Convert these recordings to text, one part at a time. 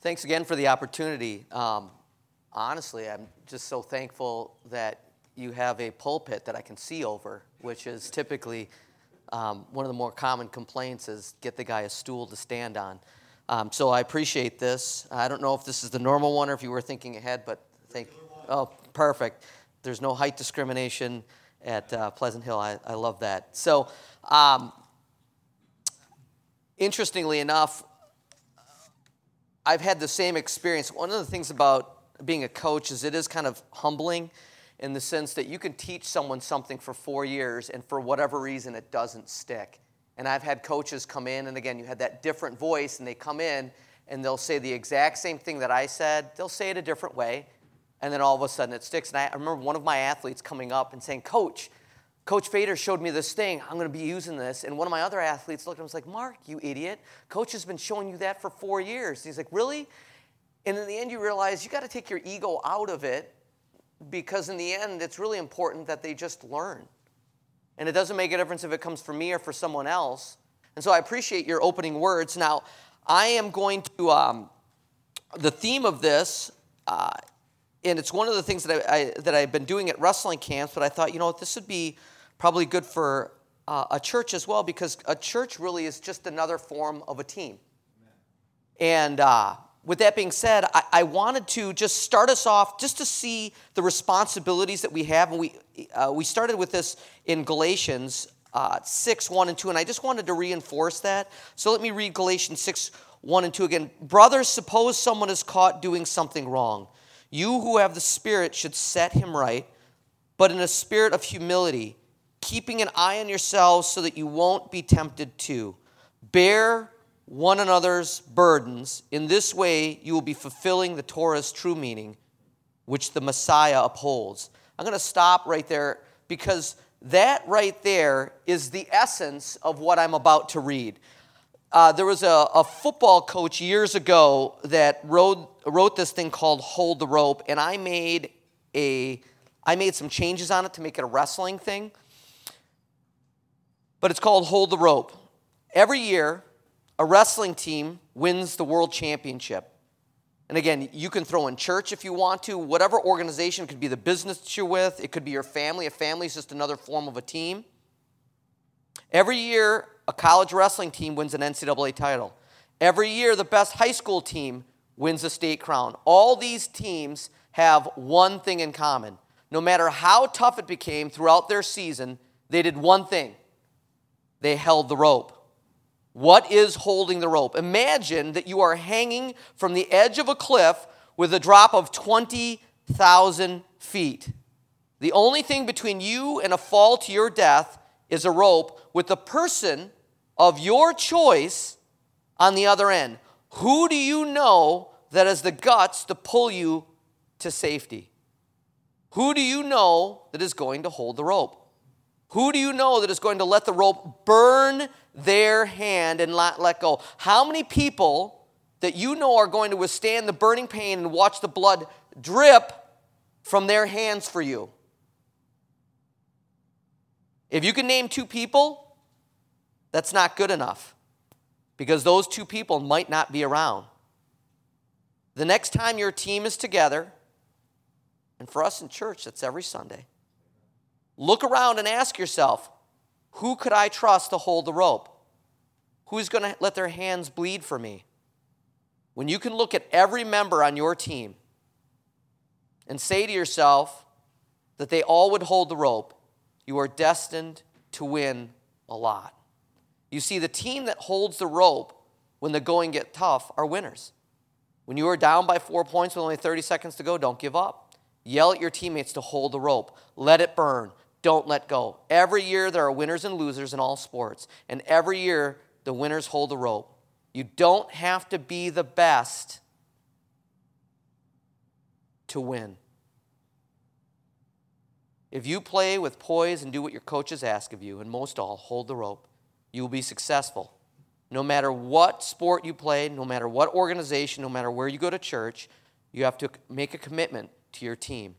Thanks again for the opportunity. Um, honestly, I'm just so thankful that you have a pulpit that I can see over, which is typically um, one of the more common complaints is get the guy a stool to stand on. Um, so I appreciate this. I don't know if this is the normal one or if you were thinking ahead, but thank. Oh, perfect. There's no height discrimination at uh, Pleasant Hill. I, I love that. So, um, interestingly enough, I've had the same experience. One of the things about being a coach is it is kind of humbling in the sense that you can teach someone something for four years and for whatever reason it doesn't stick. And I've had coaches come in, and again, you had that different voice, and they come in and they'll say the exact same thing that I said, they'll say it a different way, and then all of a sudden it sticks. And I, remember one of my athletes coming up and saying, Coach, Coach Fader showed me this thing. I'm going to be using this. And one of my other athletes looked at him and was like, Mark, you idiot. Coach has been showing you that for four years. He's like, Really? And in the end, you realize you got to take your ego out of it because in the end, it's really important that they just learn. And it doesn't make a difference if it comes from me or for someone else. And so I appreciate your opening words. Now, I am going to, um, the theme of this, uh, and it's one of the things that, I, I, that I've been doing at wrestling camps, but I thought, you know what, this would be probably good for uh, a church as well because a church really is just another form of a team. And uh, with that being said, I, I, wanted to just start us off just to see the responsibilities that we have. And we, uh, we started with this in Galatians uh, 6, 1 and 2, and I just wanted to reinforce that. So let me read Galatians 6, 1 and 2 again. Brothers, suppose someone is caught doing something wrong. You who have the Spirit should set him right, but in a spirit of humility, keeping an eye on yourselves so that you won't be tempted to. Bear one another's burdens. In this way, you will be fulfilling the Torah's true meaning, which the Messiah upholds. I'm going to stop right there because that right there is the essence of what I'm about to read. Uh, there was a, a, football coach years ago that wrote, wrote this thing called Hold the Rope, and I made, a, I made some changes on it to make it a wrestling thing. But it's called Hold the Rope. Every year, a wrestling team wins the world championship. And again, you can throw in church if you want to, whatever organization, could be the business that you're with, it could be your family. A family is just another form of a team. Every year, a college wrestling team wins an NCAA title. Every year, the best high school team wins a state crown. All these teams have one thing in common. No matter how tough it became throughout their season, they did one thing they held the rope. What is holding the rope? Imagine that you are hanging from the edge of a cliff with a drop of 20,000 feet. The only thing between you and a fall to your death is a rope with the person of your choice on the other end. Who do you know that has the guts to pull you to safety? Who do you know that is going to hold the rope? Who do you know that is going to let the rope burn their hand and not let go? How many people that you know are going to withstand the burning pain and watch the blood drip from their hands for you? If you can name two people, that's not good enough because those two people might not be around. The next time your team is together, and for us in church, that's every Sunday Look around and ask yourself who could I trust to hold the rope? Who's going to let their hands bleed for me? When you can look at every member on your team and say to yourself that they all would hold the rope, you are destined to win a lot. You see, the team that holds the rope when the going get tough are winners. When you are down by four points with only 30 seconds to go, don't give up. Yell at your teammates to hold the rope. Let it burn don't let go. Every year there are winners and losers in all sports, and every year the winners hold the rope. You don't have to be the best to win. If you play with poise and do what your coaches ask of you, and most all, hold the rope, you will be successful. No matter what sport you play, no matter what organization, no matter where you go to church, you have to make a commitment to your team.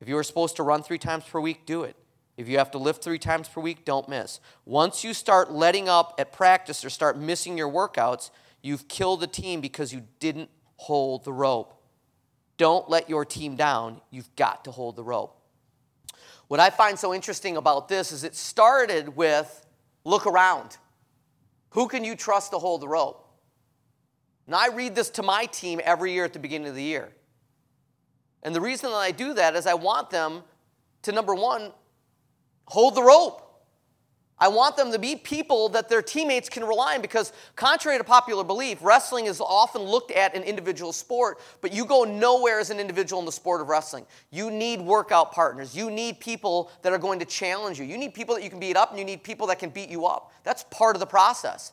If you are supposed to run three times per week, do it. If you have to lift three times per week, don't miss. Once you start letting up at practice or start missing your workouts, you've killed the team because you didn't hold the rope. Don't let your team down. You've got to hold the rope. What I find so interesting about this is it started with look around. Who can you trust to hold the rope? And I read this to my team every year at the beginning of the year. And the reason that I do that is I want them to, number one, hold the rope. I want them to be people that their teammates can rely on because, contrary to popular belief, wrestling is often looked at an individual sport, but you go nowhere as an individual in the sport of wrestling. You need workout partners. You need people that are going to challenge you. You need people that you can beat up, and you need people that can beat you up. That's part of the process.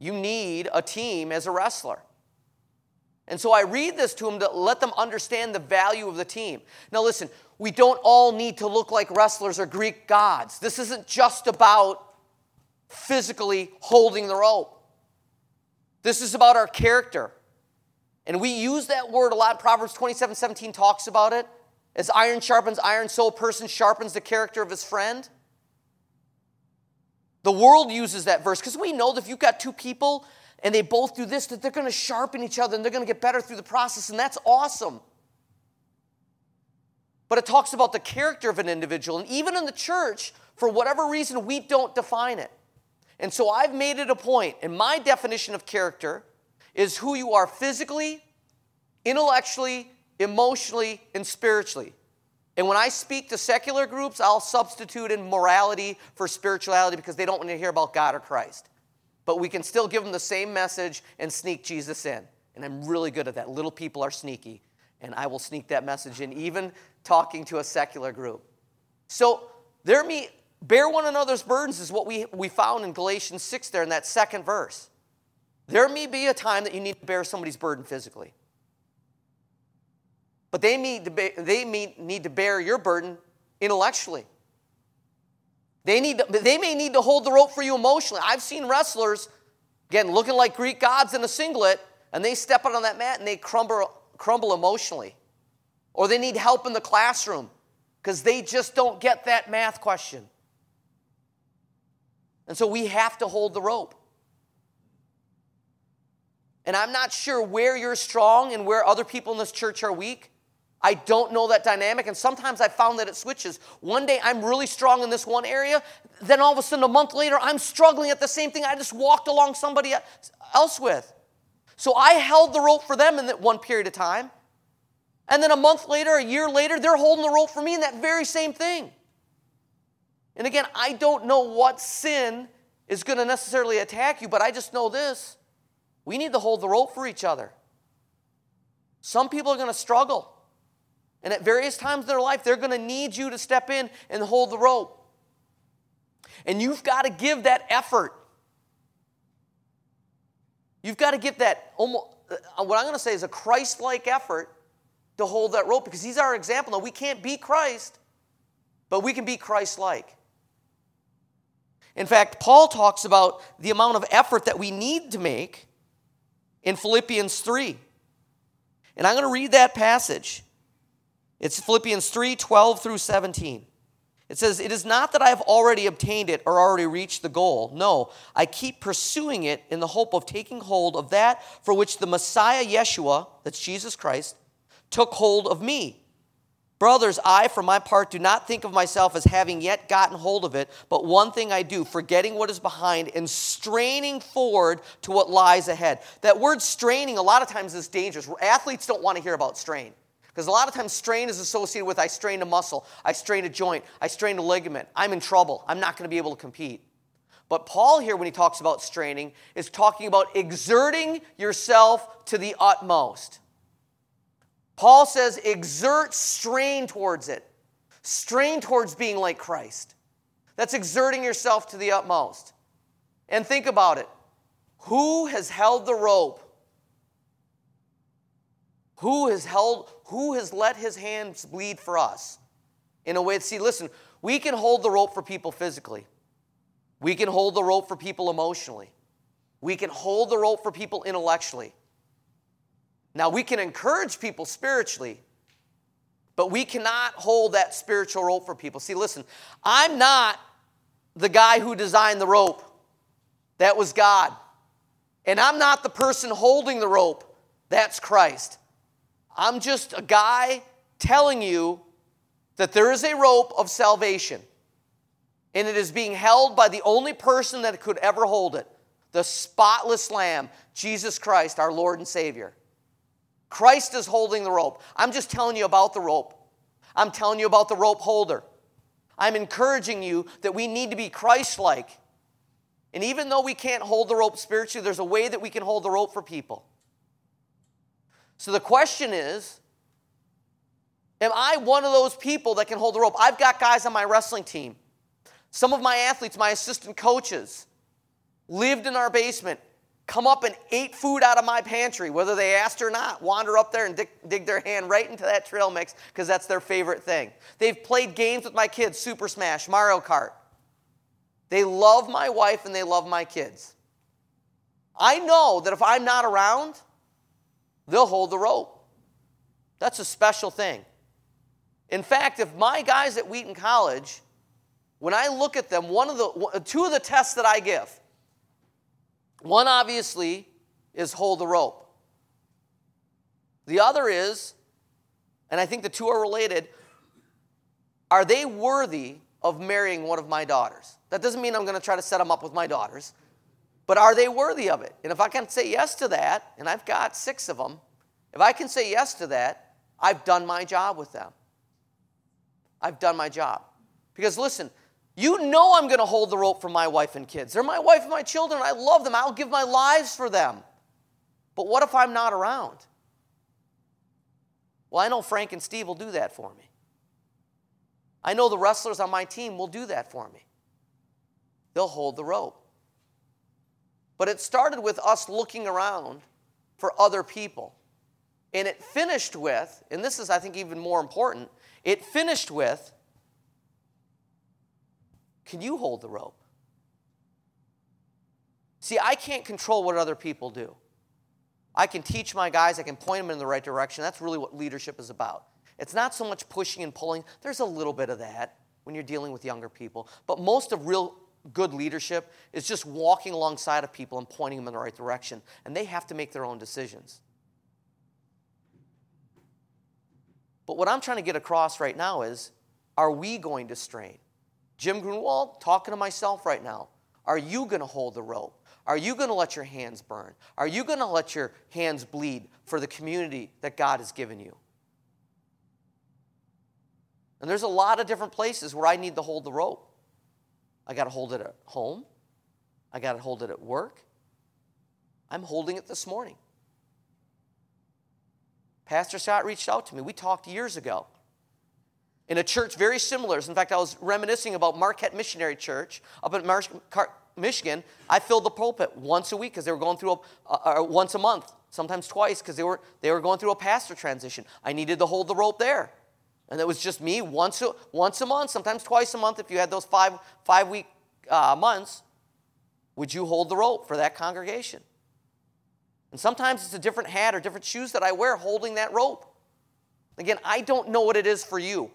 You need a team as a wrestler. And so I read this to them to let them understand the value of the team. Now, listen, we don't all need to look like wrestlers or Greek gods. This isn't just about physically holding the rope. This is about our character. And we use that word a lot. Proverbs 27 17 talks about it. As iron sharpens iron, so a person sharpens the character of his friend. The world uses that verse because we know that if you've got two people and they both do this, that they're going to sharpen each other and they're going to get better through the process, and that's awesome but it talks about the character of an individual. And even in the church, for whatever reason, we don't define it. And so I've made it a point, and my definition of character is who you are physically, intellectually, emotionally, and spiritually. And when I speak to secular groups, I'll substitute in morality for spirituality because they don't want to hear about God or Christ. But we can still give them the same message and sneak Jesus in. And I'm really good at that. Little people are sneaky and I will sneak that message in, even talking to a secular group. So, there me, bear one another's burdens is what we, we found in Galatians 6 there in that second verse. There may be a time that you need to bear somebody's burden physically. But they need to, be, they need to bear your burden intellectually. They, need to, they may need to hold the rope for you emotionally. I've seen wrestlers, again, looking like Greek gods in a singlet, and they step out on that mat and they crumble, crumble emotionally, or they need help in the classroom because they just don't get that math question. And so we have to hold the rope. And I'm not sure where you're strong and where other people in this church are weak. I don't know that dynamic, and sometimes I found that it switches. One day I'm really strong in this one area, then all of a sudden, a month later, I'm struggling at the same thing I just walked along somebody else with. So I held the rope for them in that one period of time. And then a month later, a year later, they're holding the rope for me in that very same thing. And again, I don't know what sin is going to necessarily attack you, but I just know this. We need to hold the rope for each other. Some people are going to struggle. And at various times in their life, they're going to need you to step in and hold the rope. And you've got to give that effort. You've got to give that almost, uh, what I'm going to say is a Christ like effort to hold that rope because he's our example. Now, we can't be Christ, but we can be Christ like. In fact, Paul talks about the amount of effort that we need to make in Philippians 3. And I'm going to read that passage. It's Philippians 3 12 through 17. It says, It is not that I have already obtained it or already reached the goal. No, I keep pursuing it in the hope of taking hold of that for which the Messiah Yeshua, that's Jesus Christ, took hold of me. Brothers, I, for my part, do not think of myself as having yet gotten hold of it, but one thing I do, forgetting what is behind and straining forward to what lies ahead. That word straining, a lot of times, is dangerous. Athletes don't want to hear about strain. Because a lot of times strain is associated with I strained a muscle, I strained a joint, I strained a ligament, I'm in trouble, I'm not going to be able to compete. But Paul here, when he talks about straining, is talking about exerting yourself to the utmost. Paul says, exert strain towards it, strain towards being like Christ. That's exerting yourself to the utmost. And think about it who has held the rope? Who has held, who has let his hands bleed for us in a way see, listen, we can hold the rope for people physically. We can hold the rope for people emotionally. We can hold the rope for people intellectually. Now, we can encourage people spiritually, but we cannot hold that spiritual rope for people. See, listen, I'm not the guy who designed the rope, that was God. And I'm not the person holding the rope, That's Christ. I'm just a guy telling you that there is a rope of salvation, and it is being held by the only person that could ever hold it the spotless Lamb, Jesus Christ, our Lord and Savior. Christ is holding the rope. I'm just telling you about the rope. I'm telling you about the rope holder. I'm encouraging you that we need to be Christ like. And even though we can't hold the rope spiritually, there's a way that we can hold the rope for people. So the question is Am I one of those people that can hold the rope? I've got guys on my wrestling team. Some of my athletes, my assistant coaches, lived in our basement, come up and ate food out of my pantry, whether they asked or not, wander up there and dig, dig their hand right into that trail mix because that's their favorite thing. They've played games with my kids, Super Smash, Mario Kart. They love my wife and they love my kids. I know that if I'm not around, they'll hold the rope. That's a special thing. In fact, if my guys at Wheaton College, when I look at them, one of the two of the tests that I give, one obviously is hold the rope. The other is, and I think the two are related, are they worthy of marrying one of my daughters? That doesn't mean I'm going to try to set them up with my daughters, but are they worthy of it? And if I can say yes to that, and I've got six of them, if I can say yes to that, I've done my job with them. I've done my job. Because listen, you know I'm going to hold the rope for my wife and kids. They're my wife and my children. I love them. I'll give my lives for them. But what if I'm not around? Well, I know Frank and Steve will do that for me. I know the wrestlers on my team will do that for me. They'll hold the rope. But it started with us looking around for other people. And it finished with, and this is, I think, even more important, it finished with Can you hold the rope? See, I can't control what other people do. I can teach my guys, I can point them in the right direction. That's really what leadership is about. It's not so much pushing and pulling, there's a little bit of that when you're dealing with younger people. But most of real good leadership is just walking alongside of people and pointing them in the right direction. And they have to make their own decisions. But what I'm trying to get across right now is are we going to strain? Jim Grunwald, talking to myself right now, are you going to hold the rope? Are you going to let your hands burn? Are you going to let your hands bleed for the community that God has given you? And there's a lot of different places where I need to hold the rope. I got to hold it at home. I got to hold it at work. I'm holding it this morning. Pastor Scott reached out to me. We talked years ago in a church very similar. In fact, I was reminiscing about Marquette Missionary Church up in Michigan. I filled the pulpit once a week because they were going through a, uh, once a month, sometimes twice because they were they were going through a pastor transition. I needed to hold the rope there, and it was just me once a, once a month, sometimes twice a month. If you had those five five week uh, months, would you hold the rope for that congregation? And sometimes it's a different hat or different shoes that I wear holding that rope. Again, I don't know what it is for you.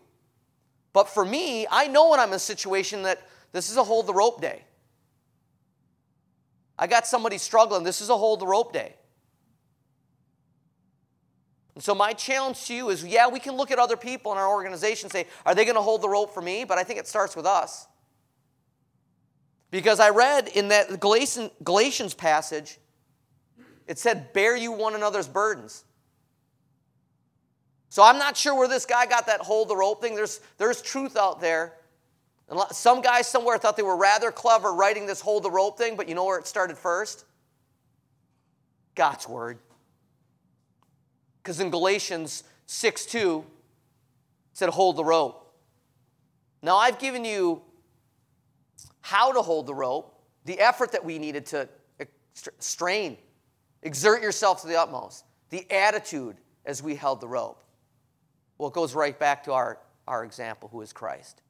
But for me, I know when I'm in a situation that this is a hold the rope day. I got somebody struggling. This is a hold the rope day. And so, my challenge to you is yeah, we can look at other people in our organization and say, are they going to hold the rope for me? But I think it starts with us. Because I read in that Galatians passage it said, Bear you one another's burdens. So I'm not sure where this guy got that hold the rope thing. There's, there's truth out there. And some guys somewhere thought they were rather clever writing this hold the rope thing, but you know where it started first? God's word. Because in Galatians 6 2, it said, hold the rope. Now I've given you how to hold the rope, the effort that we needed to strain Exert yourself to the utmost. The attitude as we held the rope. Well, it goes right back to our, our example, who is Christ.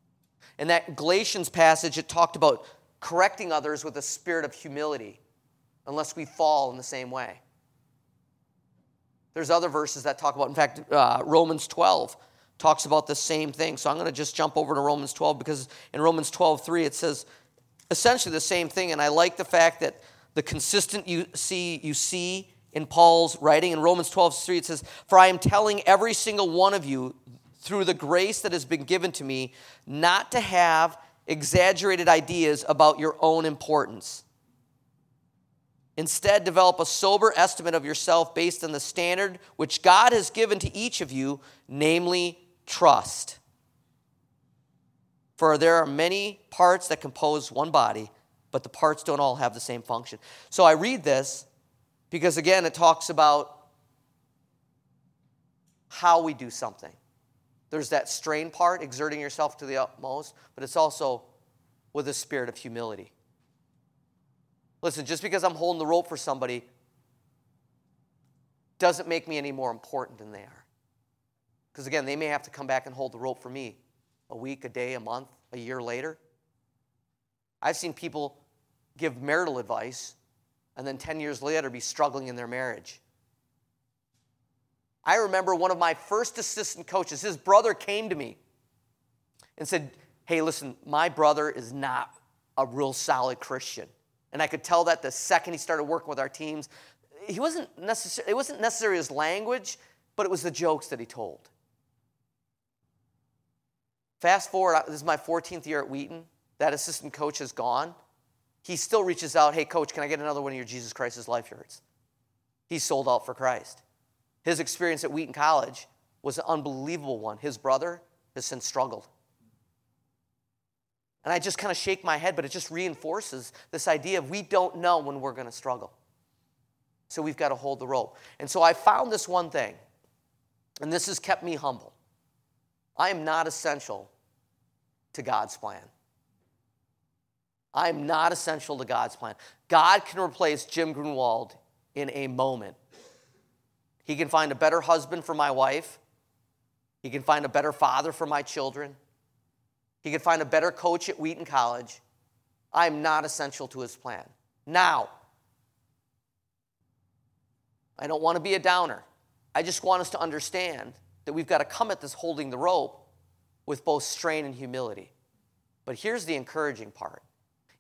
In that Galatians passage, it talked about correcting others with a spirit of humility, unless we fall in the same way. There's other verses that talk about, in fact, uh, Romans 12 talks about the same thing. So I'm going to just jump over to Romans 12 because in Romans 12, 3, it says essentially the same thing. And I like the fact that the consistent you see, you see in Paul's writing. In Romans 12, 3, it says, For I am telling every single one of you through the grace that has been given to me not to have exaggerated ideas about your own importance. Instead, develop a sober estimate of yourself based on the standard which God has given to each of you, namely trust. For there are many parts that compose one body, but the parts don't all have the same function. So I read this because, again, it talks about how we do something. There's that strain part, exerting yourself to the utmost, but it's also with a spirit of humility. Listen, just because I'm holding the rope for somebody doesn't make me any more important than they are. Because again, they may have to come back and hold the rope for me a week, a day, a month, a year later. I've seen people give marital advice and then 10 years later be struggling in their marriage. I remember one of my first assistant coaches, his brother came to me and said, Hey, listen, my brother is not a real solid Christian. And I could tell that the second he started working with our teams. He wasn't necessarily, it wasn't necessarily his language, but it was the jokes that he told. Fast forward, this is my 14th year at Wheaton. That assistant coach has gone. He still reaches out, hey, coach, can I get another one of your Jesus Christ's life yurts? He's sold out for Christ. His experience at Wheaton College was an unbelievable one. His brother has since struggled. And I just kind of shake my head, but it just reinforces this idea of we don't know when we're going to struggle. So we've got to hold the rope. And so I found this one thing, and this has kept me humble. I am not essential to God's plan. I am not essential to God's plan. God can replace Jim Grunwald in a moment. He can find a better husband for my wife. He can find a better father for my children. He could find a better coach at Wheaton College. I am not essential to his plan. Now, I don't want to be a downer. I just want us to understand that we've got to come at this holding the rope with both strain and humility. But here's the encouraging part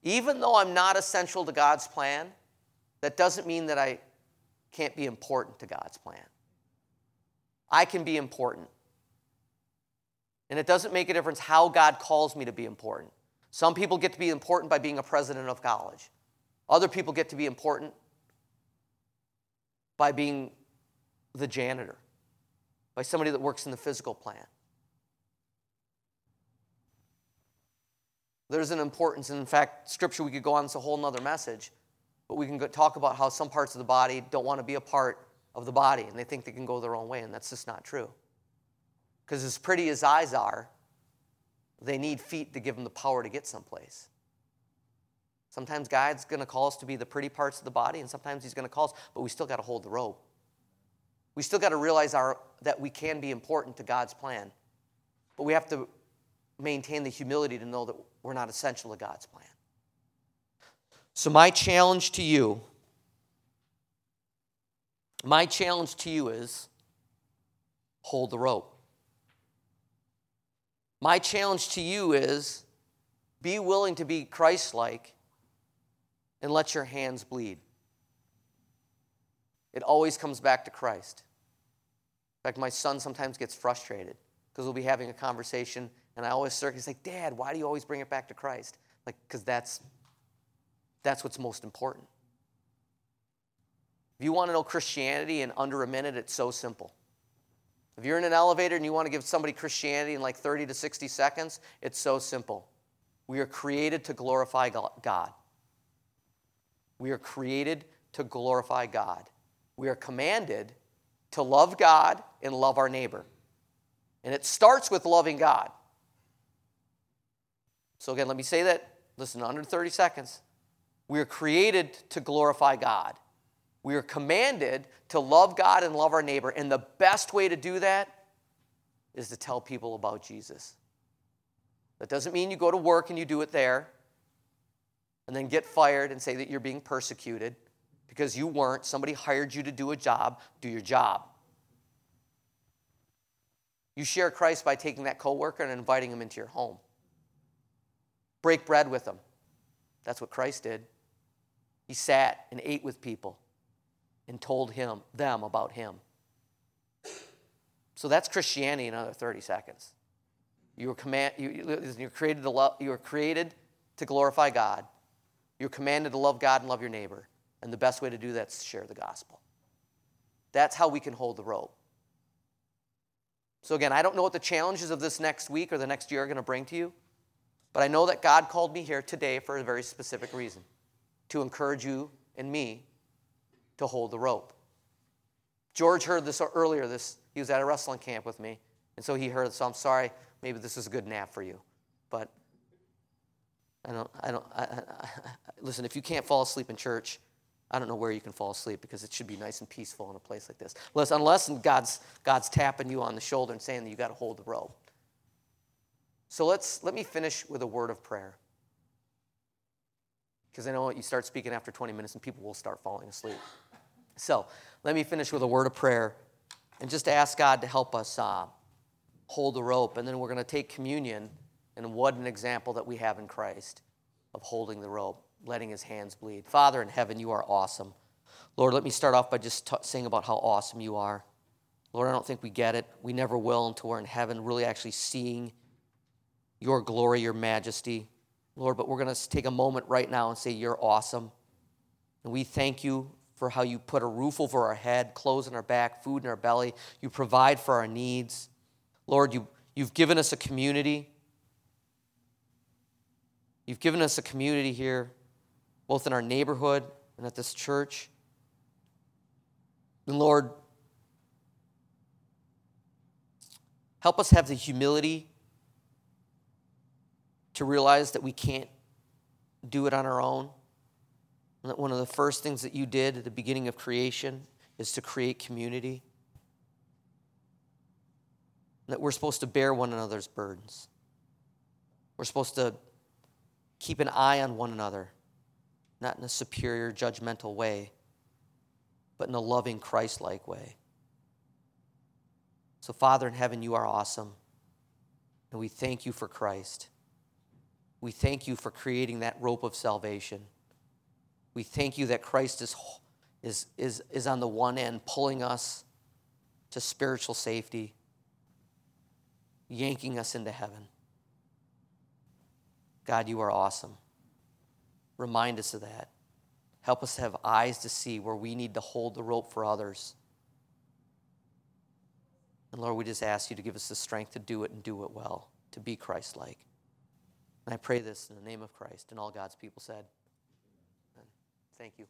even though I'm not essential to God's plan, that doesn't mean that I can't be important to God's plan. I can be important. And it doesn't make a difference how God calls me to be important. Some people get to be important by being a president of college, other people get to be important by being the janitor, by somebody that works in the physical plant. There's an importance, and in fact, scripture, we could go on, it's a whole nother message, but we can go, talk about how some parts of the body don't want to be a part of the body and they think they can go their own way, and that's just not true. Because as pretty as eyes are, they need feet to give them the power to get someplace. Sometimes God's going to call us to be the pretty parts of the body, and sometimes He's going to call us, but we still got to hold the rope. We still got to realize our, that we can be important to God's plan, but we have to maintain the humility to know that we're not essential to God's plan. So, my challenge to you, my challenge to you is hold the rope. My challenge to you is be willing to be Christ like and let your hands bleed. It always comes back to Christ. In fact, my son sometimes gets frustrated because we'll be having a conversation and I always circle, he's like, Dad, why do you always bring it back to Christ? Like, because that's, that's what's most important. If you want to know Christianity in under a minute, it's so simple. If you're in an elevator and you want to give somebody Christianity in like 30 to 60 seconds, it's so simple. We are created to glorify God. We are created to glorify God. We are commanded to love God and love our neighbor. And it starts with loving God. So, again, let me say that. Listen, under 30 seconds. We are created to glorify God. We are commanded to love God and love our neighbor. And the best way to do that is to tell people about Jesus. That doesn't mean you go to work and you do it there and then get fired and say that you're being persecuted because you weren't. Somebody hired you to do a job. Do your job. You share Christ by taking that coworker and inviting him into your home. Break bread with them. That's what Christ did. He sat and ate with people. And told him them about him. So that's Christianity in another 30 seconds. You were, command, you, you're, created to love, you were created to glorify God. You're commanded to love God and love your neighbor. And the best way to do that is to share the gospel. That's how we can hold the rope. So, again, I don't know what the challenges of this next week or the next year are going to bring to you, but I know that God called me here today for a very specific reason to encourage you and me to hold the rope. George heard this earlier. This he was at a wrestling camp with me, and so he heard. So I'm sorry. Maybe this is a good nap for you, but I don't. I don't. I, I, listen, if you can't fall asleep in church, I don't know where you can fall asleep because it should be nice and peaceful in a place like this. Unless, unless God's God's tapping you on the shoulder and saying that you got to hold the rope. So let's let me finish with a word of prayer. Because I know you start speaking after 20 minutes and people will start falling asleep. So let me finish with a word of prayer and just ask God to help us uh, hold the rope. And then we're going to take communion. And what an example that we have in Christ of holding the rope, letting his hands bleed. Father in heaven, you are awesome. Lord, let me start off by just t- saying about how awesome you are. Lord, I don't think we get it. We never will until we're in heaven, really actually seeing your glory, your majesty. Lord, but we're going to take a moment right now and say, You're awesome. And we thank you for how you put a roof over our head, clothes on our back, food in our belly. You provide for our needs. Lord, you, you've given us a community. You've given us a community here, both in our neighborhood and at this church. And Lord, help us have the humility to realize that we can't do it on our own. That one of the first things that you did at the beginning of creation is to create community. That we're supposed to bear one another's burdens. We're supposed to keep an eye on one another, not in a superior, judgmental way, but in a loving, Christ like way. So, Father in heaven, you are awesome. And we thank you for Christ. We thank you for creating that rope of salvation. We thank you that Christ is, is, is, is on the one end, pulling us to spiritual safety, yanking us into heaven. God, you are awesome. Remind us of that. Help us have eyes to see where we need to hold the rope for others. And Lord, we just ask you to give us the strength to do it and do it well, to be Christ like. And I pray this in the name of Christ and all God's people said. Thank you.